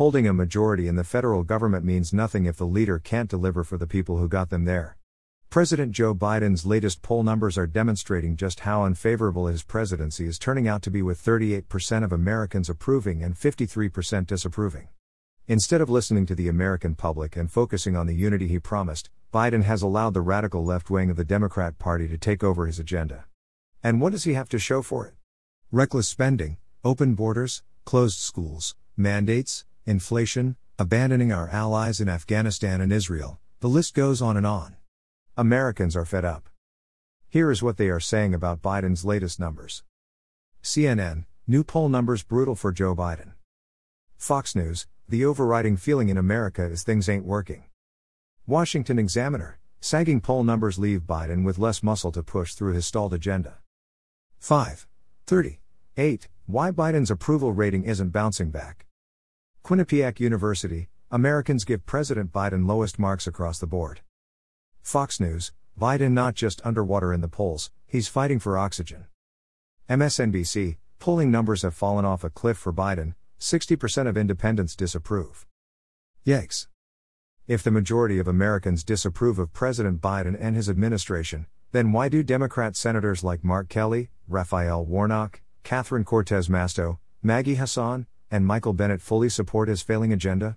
Holding a majority in the federal government means nothing if the leader can't deliver for the people who got them there. President Joe Biden's latest poll numbers are demonstrating just how unfavorable his presidency is turning out to be, with 38% of Americans approving and 53% disapproving. Instead of listening to the American public and focusing on the unity he promised, Biden has allowed the radical left wing of the Democrat Party to take over his agenda. And what does he have to show for it? Reckless spending, open borders, closed schools, mandates, inflation, abandoning our allies in Afghanistan and Israel, the list goes on and on. Americans are fed up. Here is what they are saying about Biden's latest numbers. CNN, new poll numbers brutal for Joe Biden. Fox News, the overriding feeling in America is things ain't working. Washington Examiner, sagging poll numbers leave Biden with less muscle to push through his stalled agenda. 5. 30. 8. Why Biden's approval rating isn't bouncing back. Quinnipiac University, Americans give President Biden lowest marks across the board. Fox News, Biden not just underwater in the polls, he's fighting for oxygen. MSNBC, polling numbers have fallen off a cliff for Biden, 60% of independents disapprove. Yikes. If the majority of Americans disapprove of President Biden and his administration, then why do Democrat senators like Mark Kelly, Raphael Warnock, Catherine Cortez Masto, Maggie Hassan, and Michael Bennet fully support his failing agenda?